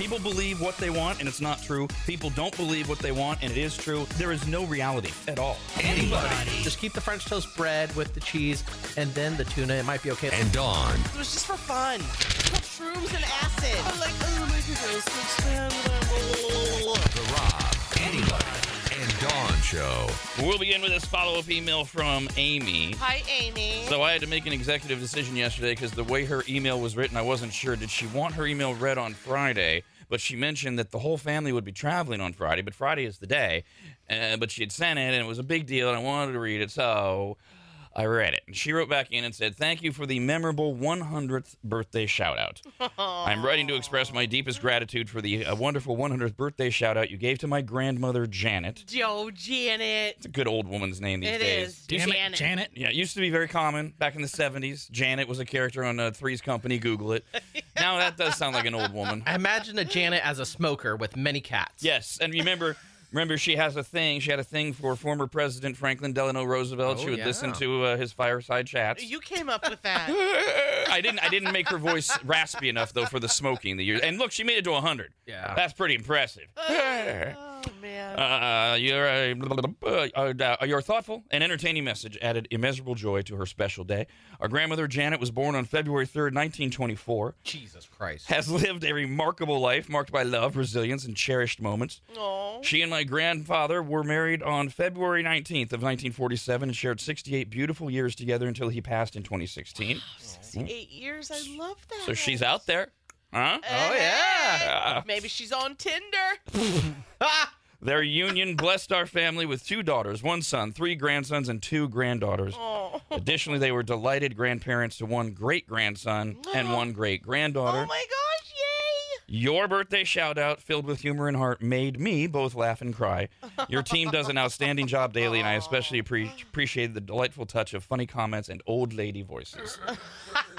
People believe what they want, and it's not true. People don't believe what they want, and it is true. There is no reality at all. Anybody. Just keep the French toast bread with the cheese and then the tuna. It might be okay. And Dawn. It was just for fun. Put shrooms and acid. I'm like, oh my goodness. The Rob, Arnie, and Dawn Show. We'll begin with this follow up email from Amy. Hi, Amy. So I had to make an executive decision yesterday because the way her email was written, I wasn't sure. Did she want her email read on Friday? But she mentioned that the whole family would be traveling on Friday, but Friday is the day. Uh, but she had sent it, and it was a big deal, and I wanted to read it, so I read it. And she wrote back in and said, Thank you for the memorable 100th birthday shout out. I'm writing to express my deepest gratitude for the uh, wonderful 100th birthday shout out you gave to my grandmother, Janet. Joe Janet. It's a good old woman's name these It days. is. Damn it, Janet. Janet. Yeah, it used to be very common back in the 70s. Janet was a character on uh, Three's Company. Google it. Now that does sound like an old woman. I imagine a Janet as a smoker with many cats. Yes, and remember, remember she has a thing. She had a thing for former President Franklin Delano Roosevelt. Oh, she would yeah. listen to uh, his fireside chats. You came up with that. I didn't. I didn't make her voice raspy enough though for the smoking. The years. And look, she made it to 100. Yeah. That's pretty impressive. Oh man. Uh, your, uh, uh, your thoughtful and entertaining message added immeasurable joy to her special day. Our grandmother Janet was born on February 3rd, 1924. Jesus Christ. Has lived a remarkable life marked by love, resilience, and cherished moments. Oh. She and my grandfather were married on February 19th of 1947 and shared 68 beautiful years together until he passed in 2016. Eight years. I love that. So she's out there. Huh? Oh, yeah. Maybe she's on Tinder. Ah! their union blessed our family with two daughters, one son, three grandsons, and two granddaughters. Oh. Additionally, they were delighted grandparents to one great grandson and one great granddaughter. Oh my gosh! Yay! Your birthday shout out, filled with humor and heart, made me both laugh and cry. Your team does an outstanding job daily, and I especially appre- appreciate the delightful touch of funny comments and old lady voices.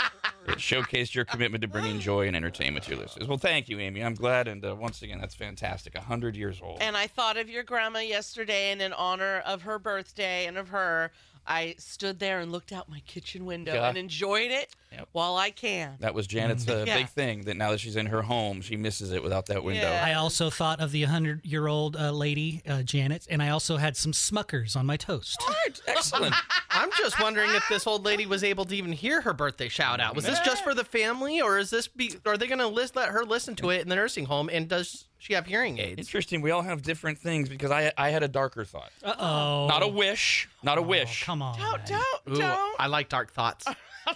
It showcased your commitment to bringing joy and entertainment to your listeners. Well, thank you, Amy. I'm glad, and uh, once again, that's fantastic. 100 years old. And I thought of your grandma yesterday, and in honor of her birthday and of her, I stood there and looked out my kitchen window Yeah. and enjoyed it Yep. while I can. That was Janet's uh, Yeah. big thing, that now that she's in her home, she misses it without that window. Yeah. I also thought of the 100 year old uh, lady, uh, Janet, and I also had some Smuckers on my toast. All right, excellent. I'm just wondering if this old lady was able to even hear her birthday shout out. Was this just for the family, or is this be? Are they going to list, let her listen to it in the nursing home? And does she have hearing aids? Interesting. We all have different things because I I had a darker thought. Uh oh. Not a wish. Not a wish. Come on. Don't, don't, Ooh, don't. I like dark thoughts.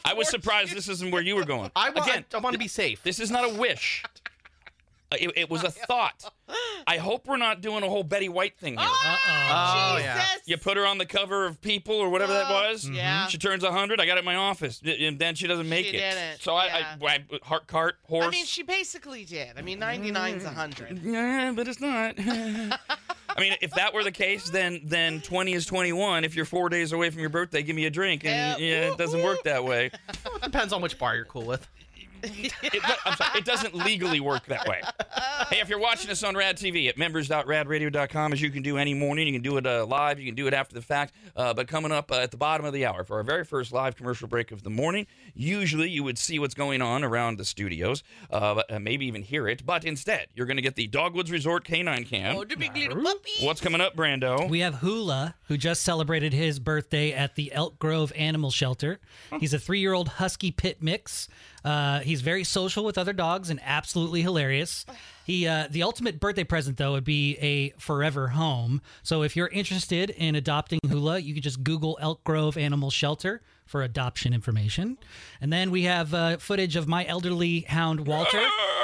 I was surprised this isn't where you were going. I want. Again, I, want to be safe. this is not a wish. Uh, It, it was a thought. I hope we're not doing a whole Betty White thing here. Uh oh. Oh, Jesus. yeah. You put her on the cover of People or whatever that Oh, was. yeah. She turns 100. I got it in my office. And then she doesn't make She it. didn't, So I, yeah. I, I, heart cart, horse. I mean, she basically did. I mean, 99's 100. Yeah, but it's not. I mean, if that were the case, then then 20 is 21. If you're four days away from your birthday, give me a drink. And Yeah. yeah, it doesn't work that way. it Depends on which bar you're cool with. It, I'm sorry, it doesn't legally work that way. Hey, if you're watching us on Rad TV at members.radradio.com, as you can do any morning, you can do it uh, live, you can do it after the fact. Uh, but coming up uh, at the bottom of the hour for our very first live commercial break of the morning, usually you would see what's going on around the studios, uh, but, uh, maybe even hear it. But instead, you're going to get the Dogwoods Resort Canine Cam. Oh, the big little puppy. What's coming up, Brando? We have Hula, who just celebrated his birthday at the Elk Grove Animal Shelter. He's a three year old husky pit mix. Uh, he's very social with other dogs and absolutely hilarious. He, uh, the ultimate birthday present, though, would be a forever home. So if you're interested in adopting Hula, you can just Google Elk Grove Animal Shelter for adoption information. And then we have uh, footage of my elderly hound, Walter.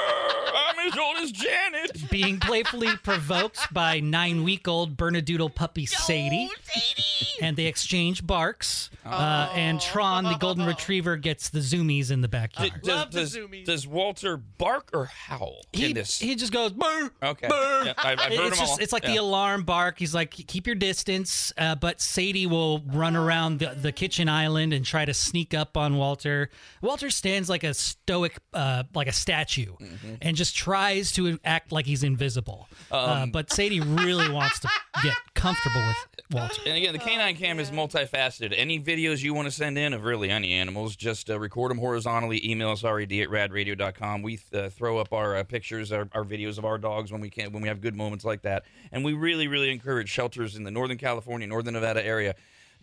I'm as old as Janet. being playfully provoked by nine week old Bernedoodle puppy Sadie. Oh, Sadie. And they exchange barks. Uh, and Tron, the golden retriever, gets the zoomies in the backyard. Does, Love the does, zoomies. does Walter bark or howl he, in this? he just goes, "Brr, okay. brr." Yeah, I've, I've heard it's them just all. it's like the alarm bark. He's like, keep your distance. Uh, but Sadie will run around the, the kitchen island and try to sneak up on Walter. Walter stands like a stoic, uh, like a statue, Mm-hmm. and just tries to act like he's invisible. uh, but Sadie really wants to get comfortable with Walter. And again, the canine cam is multifaceted. Any videos you want to send in of really any animals, just uh, record them horizontally. Email us rad at radradio.com. We uh, throw up our uh, pictures, our, our videos of our dogs when we can, when we have good moments like that. And we really, really encourage shelters in the Northern California, Northern Nevada area.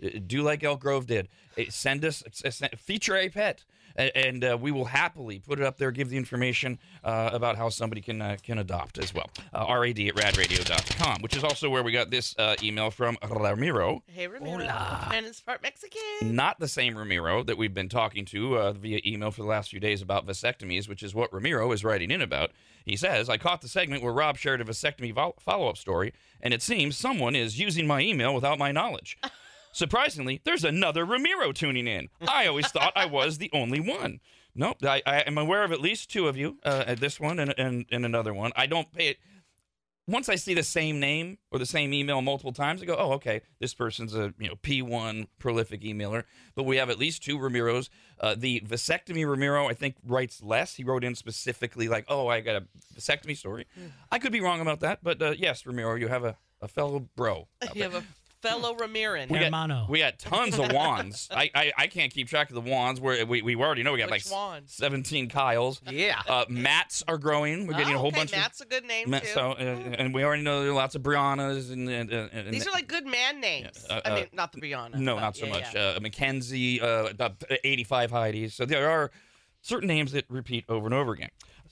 uh, Do like Elk Grove did. Uh, Send us, uh, send- feature a pet. A- And uh, we will happily put it up there, give the information uh, about how somebody can uh, can adopt as well. Uh, rad at radradio.com, which is also where we got this uh, email from Ramiro. Hey, Ramiro. And it's part Mexican. Not the same Ramiro that we've been talking to uh, via email for the last few days about vasectomies, which is what Ramiro is writing in about. He says, I caught the segment where Rob shared a vasectomy vol- follow up story, and it seems someone is using my email without my knowledge. Surprisingly, there's another Ramiro tuning in. I always thought I was the only one. Nope, I, I am aware of at least two of you, uh, this one and, and, and another one. I don't pay it. Once I see the same name or the same email multiple times, I go, "Oh, okay, this person's a you know P1 prolific emailer." But we have at least two Ramiros. Uh, the vasectomy Ramiro, I think, writes less. He wrote in specifically like, "Oh, I got a vasectomy story." I could be wrong about that, but uh, yes, Ramiro, you have a, a fellow bro. You have a fellow Ramiran. We Hermano. got, we got tons of wands. I, I I can't keep track of the wands. Where we, we already know we got Which like wands? seventeen Kyles. Yeah. Uh, Mats are growing. We're getting Oh, a whole okay, bunch Matt's a good name of. Ma- too. so, uh, and we already know there are lots of Briannas and, and, and, and These are like good man names. Yeah, uh, I uh, mean, not the Brianna. no, but not so yeah, much. yeah. Uh, Mackenzie, uh, 85 Heidi's. So there are certain names that repeat over and over again.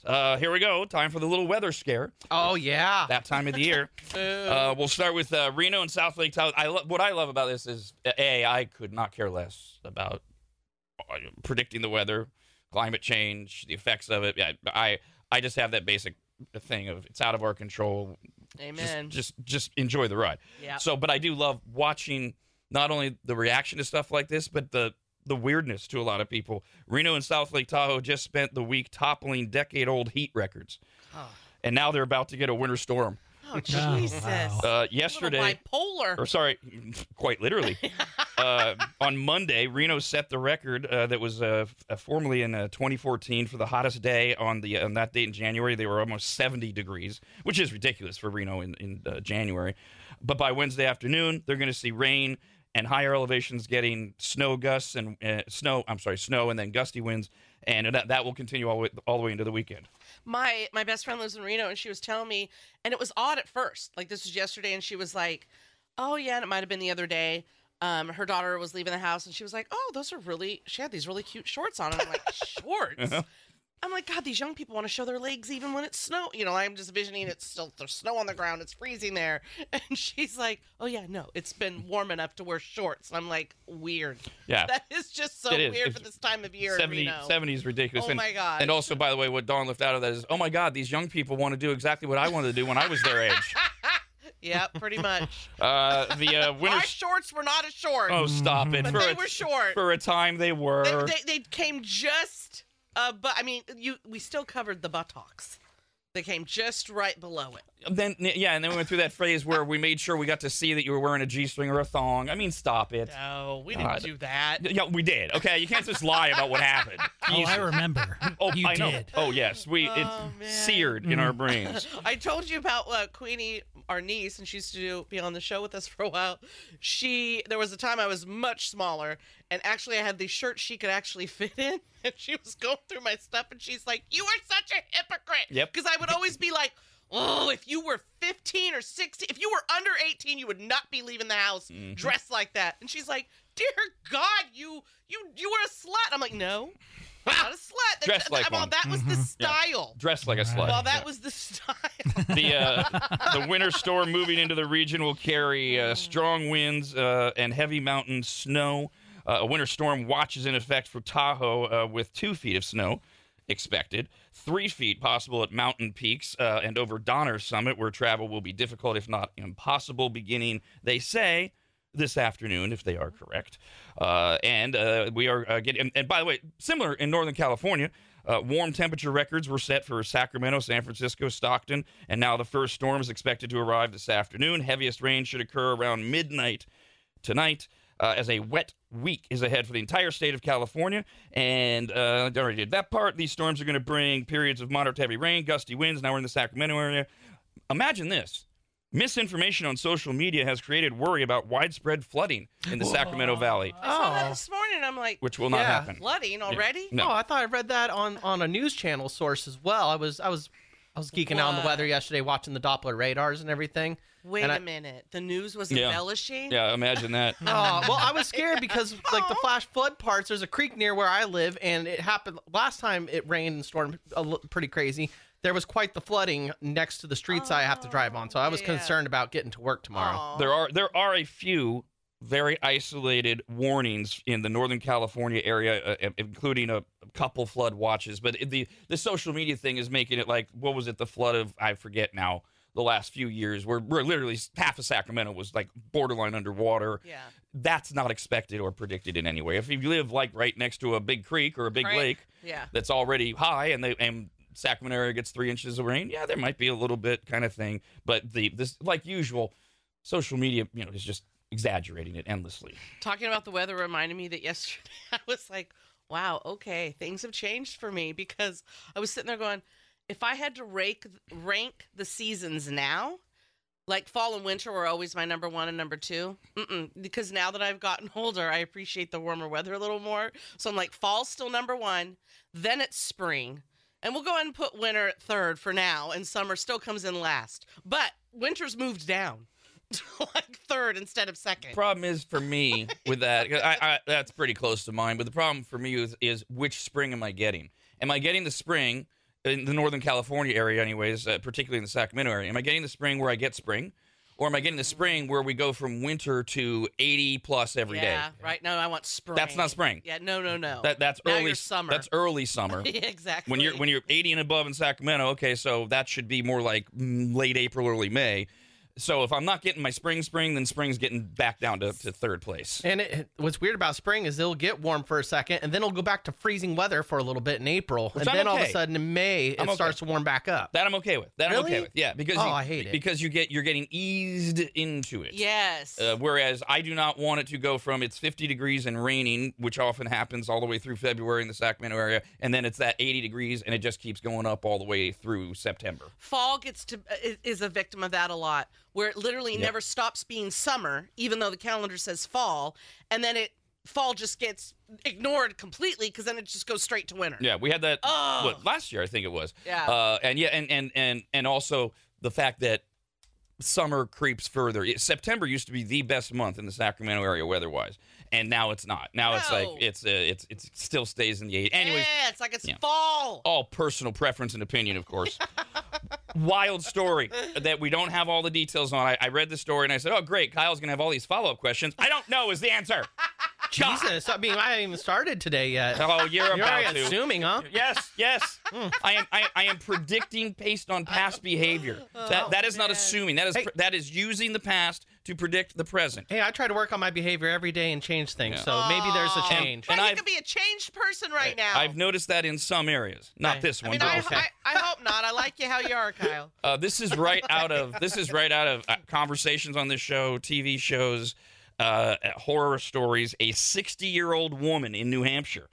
Uh, here we go. Time for the little weather scare. Oh yeah. That time of the year. uh, we'll start with uh, Reno and South Lake Tahoe. I lo- what I love about this is a I could not care less about uh, predicting the weather, climate change, the effects of it. Yeah, I I just have that basic thing of it's out of our control. Amen. Just just just enjoy the ride. Yeah. So, but I do love watching not only the reaction to stuff like this, but the the weirdness to a lot of people. Reno and South Lake Tahoe just spent the week toppling decade-old heat records, Oh. and now they're about to get a winter storm. oh, Jesus. wow. Uh, Little yesterday, bipolar. or sorry, quite literally, uh, on Monday, Reno set the record uh, that was uh, f- formerly in uh, 2014 for the hottest day on the on that date in January. They were almost 70 degrees, which is ridiculous for Reno in in uh, January. But by Wednesday afternoon, they're going to see rain and higher elevations getting snow gusts and uh, snow. I'm sorry, snow and then gusty winds, and that, that will continue all the way, all the way into the weekend. my my best friend lives in Reno and she was telling me and it was odd at first. Like this was yesterday and she was like, "Oh yeah, and it might have been the other day." Um, her daughter was leaving the house and she was like, "Oh, those are really." She had these really cute shorts on. And I'm like, "Shorts." I'm like, God, these young people want to show their legs even when it's snow. You know, I'm just visioning it's still there's snow on the ground, it's freezing there, and she's like, "Oh yeah, no, it's been warm enough to wear shorts." And I'm like, "Weird." Yeah. That is just so is. weird It's for this time of year. in 70, Reno. 70 is ridiculous. Oh and, my gosh. And also, by the way, what Dawn left out of that is, oh my God, these young people want to do exactly what I wanted to do when I was their age. Yeah, pretty much. Uh, the uh, winter. Shorts were not as short, Oh, stop it! but for they a, were short. For a time, they were. they, they, they came just, uh, but I mean, you we still covered the buttocks. They came just right below it. then yeah, and then we went through that phase where we made sure we got to see that you were wearing a g-string or a thong. I mean, stop it. No, we God. didn't do that. Yeah, we did. Okay, you can't just lie about what happened. Oh, I remember. Oh, you I know. did. Oh, yes, we Oh, it's man. seared in our brains. I told you about uh, Queenie, our niece, and she used to do, be on the show with us for a while. She, there was a time I was much smaller, and actually I had these shirts she could actually fit in, and she was going through my stuff, and she's like, "You are such a hypocrite." Yep. Because I would always be like. Oh, if you were 15 or 16, if you were under 18, you would not be leaving the house Mm-hmm. dressed like that. And she's like, "Dear God, you you you were a slut." I'm like, "No, I'm not a slut." Dressed like well, one. that was the style. Dressed like a slut. Well, that was the style. the uh, the winter storm moving into the region will carry uh, strong winds uh, and heavy mountain snow. Uh, a winter storm watch is in effect for Tahoe uh, with two feet of snow expected, three feet possible at mountain peaks uh, and over Donner Summit, where travel will be difficult, if not impossible, beginning, they say, this afternoon, if they are correct. Uh, and uh, we are uh, getting, and, and by the way, similar in Northern California, uh, warm temperature records were set for Sacramento, San Francisco, Stockton, and now the first storm is expected to arrive this afternoon. Heaviest rain should occur around midnight tonight. Uh, as a wet week is ahead for the entire state of California. And uh, I already did that part. These storms are going to bring periods of moderate to heavy rain, gusty winds. Now we're in the Sacramento area. Imagine this. Misinformation on social media has created worry about widespread flooding in the Sacramento Valley, I saw that Oh. this morning. I'm like, which will not Yeah. happen. flooding already? No. Oh, I thought I read that on on a news channel source as well. I was I was I was geeking out on the weather yesterday, watching the Doppler radars and everything. Wait And a I- minute. The news was Yeah. embellishing. Yeah, imagine that. Oh, well, I was scared because like the flash flood parts. There's a creek near where I live, and it happened last time it rained and stormed a l- pretty crazy. There was quite the flooding next to the streets I have to drive on, so I was yeah. concerned about getting to work tomorrow. Aw. There are there are a few very isolated warnings in the Northern California area, uh, including a couple flood watches. But the the social media thing is making it like what was it? The flood of I forget now. The last few years, where where literally half of Sacramento was like borderline underwater. Yeah. That's not expected or predicted in any way. If you live like right next to a big creek or a big Creek. lake Yeah. that's already high, and they and Sacramento area gets three inches of rain, yeah, there might be a little bit kind of thing. But the this like usual, social media, you know, is just exaggerating it endlessly. Talking about the weather reminded me that yesterday I was like, wow, okay, things have changed for me because I was sitting there going, if I had to rank rank the seasons now, like fall and winter were always my number one and number two. Mm-mm, because now that I've gotten older, I appreciate the warmer weather a little more. So I'm like, fall's still number one, then it's spring. And we'll go ahead and put winter at third for now, and summer still comes in last. But winter's moved down like third instead of second. Problem is for me with that, I, I, that's pretty close to mine. But the problem for me is, is which spring am I getting? Am I getting the spring in the Northern California area, anyways, uh, particularly in the Sacramento area? Am I getting the spring where I get spring, or am I getting the spring where we go from winter to 80 plus every day? yeah, right. No, I want spring. That's not spring. Yeah, no, no, no. That that's Now early you're summer. That's early summer. Exactly. when you're when you're 80 and above in Sacramento, okay, so that should be more like mm, late April, early May. So if I'm not getting my spring, spring, then spring's getting back down to, to third place. And it, what's weird about spring is it'll get warm for a second, and then it'll go back to freezing weather for a little bit in April, Which and I'm then all of okay. a sudden in May it I'm okay. starts to warm back up. That I'm okay with. That I'm okay with. Yeah, because Oh, you, I hate it. because you get you're getting eased into it. yes. Uh, whereas I do not want it to go from it's 50 degrees and raining, which often happens all the way through February in the Sacramento area, and then it's that 80 degrees and it just keeps going up all the way through September. Fall gets to is- is a victim of that a lot, where it literally never stops being summer, even though the calendar says fall, and then it fall just gets ignored completely because then it just goes straight to winter. Yeah, we had that Oh. what last year I think it was. Yeah. Uh, and yeah, and and and and also the fact that summer creeps further. September used to be the best month in the Sacramento area weather-wise, and now it's not. Now it's like No. it's uh, it's it still stays in the eight. Anyways, yeah, it's like it's yeah. fall. all personal preference and opinion, of course. Wild story that we don't have all the details on. I, I read the story and I said, "Oh, great! Kyle's gonna have all these follow-up questions." I don't know is the answer. Jesus, I mean, I haven't even started today yet. Oh, you're You're about to. assuming, huh? Yes, yes. I am. I, I am predicting based on past behavior. That that is not assuming. That is Hey. that is using the past to predict the present. Hey, I try to work on my behavior every day and change things, Yeah. so maybe there's a change. And Hey, you I've- could be a changed person right now. I've noticed that in some areas, not Right. this I one. mean, but I, okay. I, I hope not. I like you how you are, Kyle. Uh, this is right out of this is right out of uh, conversations on this show, TV shows, uh, horror stories. A 60 year old woman in New Hampshire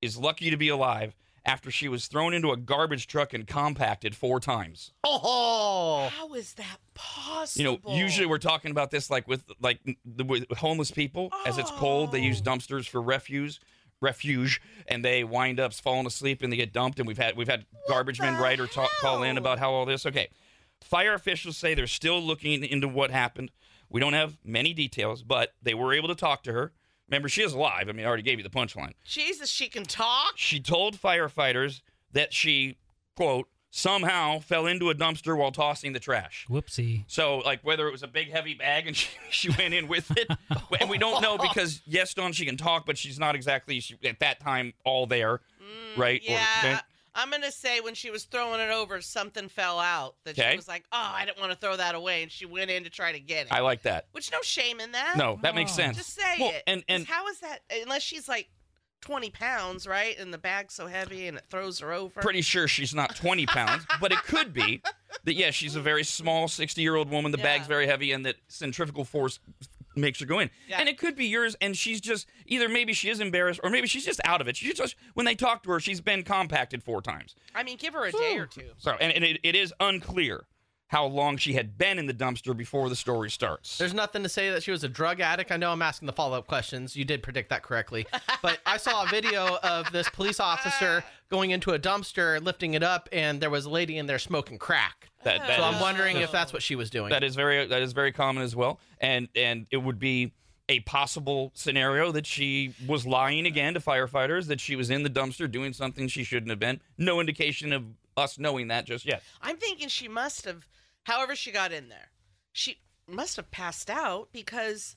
is lucky to be alive after she was thrown into a garbage truck and compacted four times. Oh, How is that possible? You know, usually we're talking about this like with like the, with homeless people. As it's cold, they use dumpsters for refuse, refuge, and they wind up falling asleep and they get dumped. And we've had we've had garbage men the write or talk, call in about how all this. Okay, fire officials say they're still looking into what happened. We don't have many details, but they were able to talk to her. Remember, she is alive. I mean, I already gave you the punchline. Jesus, she can talk. She told firefighters that she quote somehow fell into a dumpster while tossing the trash. Whoopsie. So, like, whether it was a big, heavy bag and she, she went in with it, and we don't know oh. because yes, Dawn, she can talk, but she's not exactly she, at that time all there, mm, right? Or- Yeah. okay? I'm gonna say when she was throwing it over, something fell out. That Okay. she was like, "Oh, I didn't want to throw that away," and she went in to try to get it. I like that. Which no shame in that. No, that makes Oh. sense. just say Well, it. and 'Cause and how is that? Unless she's like 20 pounds, right? And the bag's so heavy and it throws her over. pretty sure she's not 20 pounds, but it could be that yeah, she's a very small 60 year old woman. The bag's very heavy, and that centrifugal force makes her go in. Yeah. And it could be yours, and she's just either maybe she is embarrassed or maybe she's just out of it. She's just when they talk to her, she's been compacted four times. I mean, give her a day or two. So and, and it, it is unclear how long she had been in the dumpster before the story starts. There's nothing to say that she was a drug addict. I know I'm asking the follow up questions. You did predict that correctly. But I saw a video of this police officer going into a dumpster, lifting it up, and there was a lady in there smoking crack. That, that So I'm wondering if that's what she was doing. that is very that is very common as well, and and it would be a possible scenario that she was lying again to firefighters that she was in the dumpster doing something she shouldn't have been. No indication of us knowing that just yet. I'm thinking she must have, however she got in there, she must have passed out because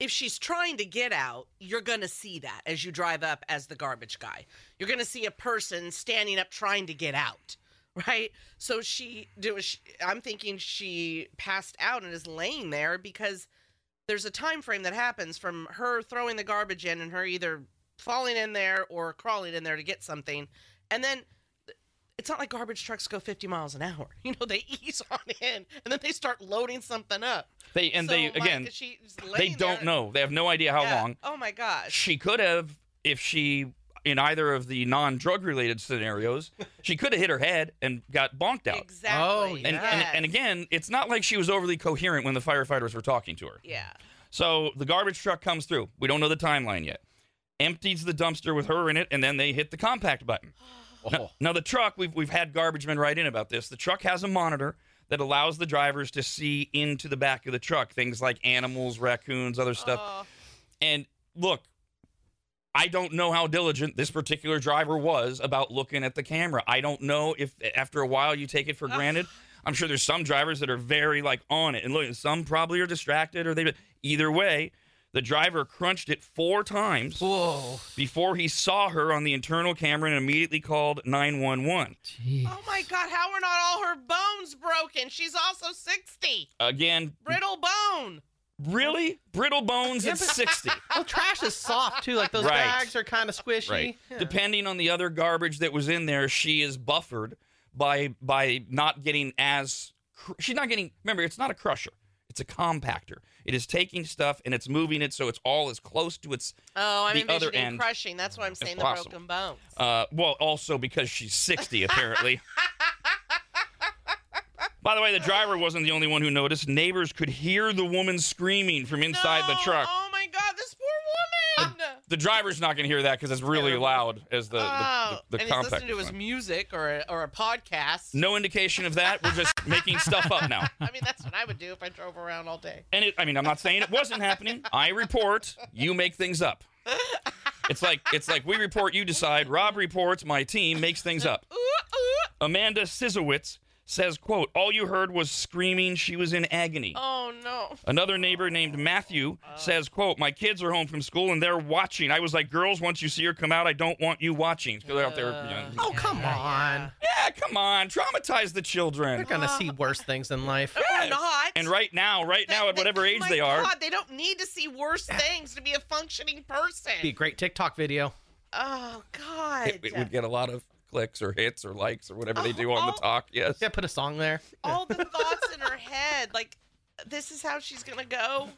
if she's trying to get out, you're going to see that as you drive up as the garbage guy. You're going to see a person standing up trying to get out, right? So she I'm thinking she passed out and is laying there because there's a time frame that happens from her throwing the garbage in and her either falling in there or crawling in there to get something. And then it's not like garbage trucks go 50 miles an hour. You know, they ease on in and then they start loading something up. They and So, they again she's they don't there- know. They have no idea how Yeah. long. Oh my gosh. She could have if she in either of the non-drug related scenarios, she could have hit her head and got bonked out. Exactly. Oh, And, and yes. and again, it's not like she was overly coherent when the firefighters were talking to her. Yeah. So the garbage truck comes through. We don't know the timeline yet. Empties the dumpster with her in it, and then they hit the compact button. Now, now the truck, we've we've had garbage men write in about this. The truck has a monitor that allows the drivers to see into the back of the truck, things like animals, raccoons, other stuff. Oh, And look, I don't know how diligent this particular driver was about looking at the camera. I don't know if after a while you take it for granted. I'm sure there's some drivers that are very like on it, and look, some probably are distracted or they. Either way, the driver crunched it four times Whoa. before he saw her on the internal camera and immediately called 911. Jeez. oh my God. How are not all her bones broken? She's also 60. Again, Brittle bone. Really brittle bones at 60. Well, trash is soft too. Like those Right. bags are kind of squishy. Right. Yeah. Depending on the other garbage that was in there, she is buffered by by not getting as cr- she's not getting. Remember, it's not a crusher; it's a compactor. It is taking stuff and it's moving it so it's all as close to its. Oh, I'm The other envisioning end crushing. That's why I'm saying the possible. broken bones. Uh, well, also because she's sixty, apparently. By the way, the driver wasn't the only one who noticed. Neighbors could hear the woman screaming from inside the No. truck. Oh my God. This poor woman. The driver's not going to hear that because it's really loud as the the, oh, the, the and he's listening to his music or a, or a podcast. No indication of that. We're just making stuff up now. I mean, that's what I would do if I drove around all day. And it, I mean, I'm not saying it wasn't happening. I report, you make things up. It's like it's like we report, you decide. Rob reports, my team makes things up. Amanda Sizowitz says, "quote All you heard was screaming. She was in agony." Oh no. Another neighbor named Matthew says, "quote My kids are home from school and they're watching. I was like, girls, once you see her come out, I don't want you watching because they're out there. You know, Oh come Yeah, yeah. on. yeah, come on, traumatize the children." They're gonna see worse things in life. Or not. And right now, right now, at They- whatever age my they are, God, they don't need to see worse things to be a functioning person. Be a great TikTok video. Oh God. it, it would get a lot of clicks or hits or likes or whatever they do on the Oh, talk. Yes. Yeah, put a song there. all the thoughts in her head, like this is how she's gonna go,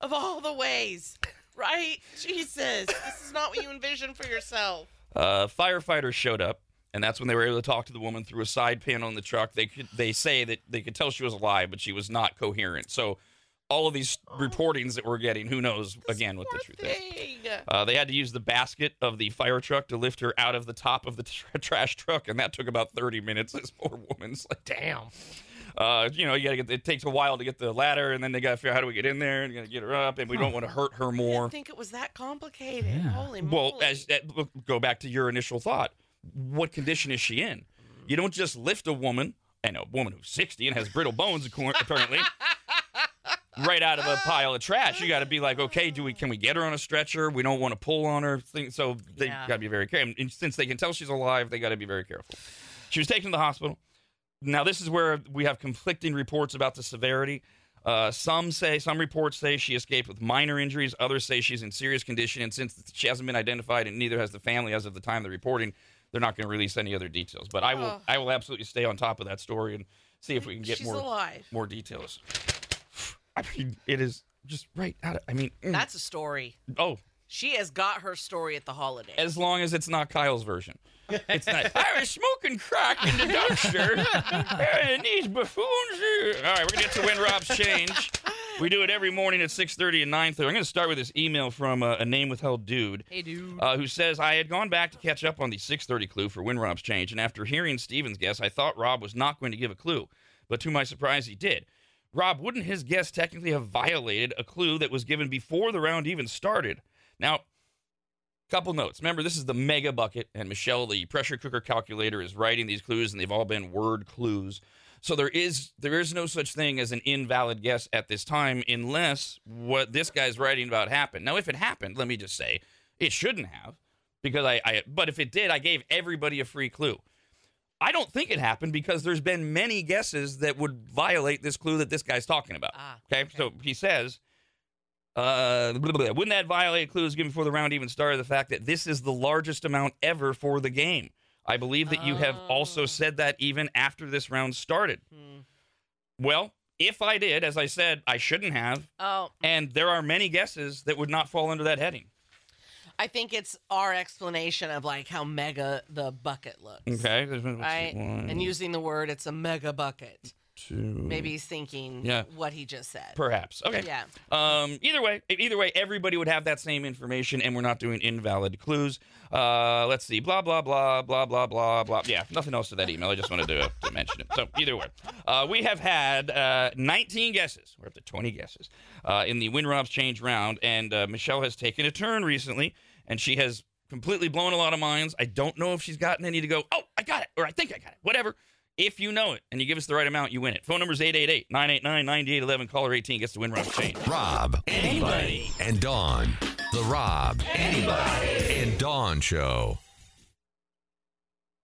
of all the ways, right? Jesus, this is not what you envisioned for yourself. Uh, firefighters showed up, and that's when they were able to talk to the woman through a side panel in the truck. They could they say that they could tell she was alive, but she was not coherent. So all of these reportings that we're getting, who knows again what the truth is. Uh, they had to use the basket of the fire truck to lift her out of the top of the tr- trash truck, and that took about 30 minutes. This poor woman's like, Damn. uh, you know, you gotta get. It takes a while to get the ladder, and then they gotta figure out how do we get in there and gotta get her up, and we don't want to hurt her more. I more. didn't think it was that complicated. Yeah. Holy Well, moly. as uh, go back to your initial thought, what condition is she in? You don't just lift a woman, and a woman who's 60 and has brittle bones, apparently, right out of a pile of trash. You got to be like, okay, do we can we get her on a stretcher? We don't want to pull on her. Thing, so they Yeah. got to be very careful. And since they can tell she's alive, they got to be very careful. She was taken to the hospital. Now this is where we have conflicting reports about the severity. Uh, some say, some reports say she escaped with minor injuries. Others say she's in serious condition, and since she hasn't been identified, and neither has the family as of the time of the reporting, they're not going to release any other details. But I will, Oh. I will absolutely stay on top of that story and see if we can get she's more alive. more details. I mean, it is just right out of. I mean, mm, That's a story. oh, She has got her story at the holiday. as long as it's not Kyle's version. It's not. I was smoking crack in the dumpster, and these buffoons. Are... All right, we're gonna get to when Rob's change. We do it every morning at 6:30 and 9:30. I'm gonna start with this email from uh, a name withheld dude. hey, dude. uh, who says I had gone back to catch up on the 6:30 clue for when Rob's change, and after hearing Steven's guess, I thought Rob was not going to give a clue, but to my surprise, he did. Rob, wouldn't his guess technically have violated a clue that was given before the round even started? Now, couple notes. Remember, this is the mega bucket, and Michelle, the pressure cooker calculator, is writing these clues, and they've all been word clues. So there is there is no such thing as an invalid guess at this time, unless what this guy's writing about happened. Now, if it happened, let me just say it shouldn't have, because I, I but if it did, I gave everybody a free clue. I don't think it happened because there's been many guesses that would violate this clue that this guy's talking about. Ah, okay? so he says, uh, blah, blah, blah. wouldn't that violate clues given before the round even started? The fact that this is the largest amount ever for the game. I believe that you have also Oh. said that even after this round started. Hmm. Well, if I did, as I said, I shouldn't have. Oh, And there are many guesses that would not fall under that heading. I think it's our explanation of like how mega the bucket looks. Okay. Right? And using the word, it's a mega bucket. two, Maybe he's thinking Yeah. what he just said. Perhaps. Okay. Yeah. Um, either way, either way, everybody would have that same information, and we're not doing invalid clues. Uh, let's see. Blah blah blah blah blah blah blah. Yeah, nothing else to that email. I just wanted to, to mention it. So either way, uh, we have had uh, 19 guesses. We're up to 20 guesses uh, in the Win Rob's Change round, and uh, Michelle has taken a turn recently, and she has completely blown a lot of minds. I don't know if she's gotten any to go. Oh, I got it, or I think I got it. Whatever. If you know it and you give us the right amount, you win it. Phone number is 888 989 9811. Caller 18 gets to win Rob's Change. Rob, Arnie, and Dawn. The Rob, Arnie, and Dawn Show.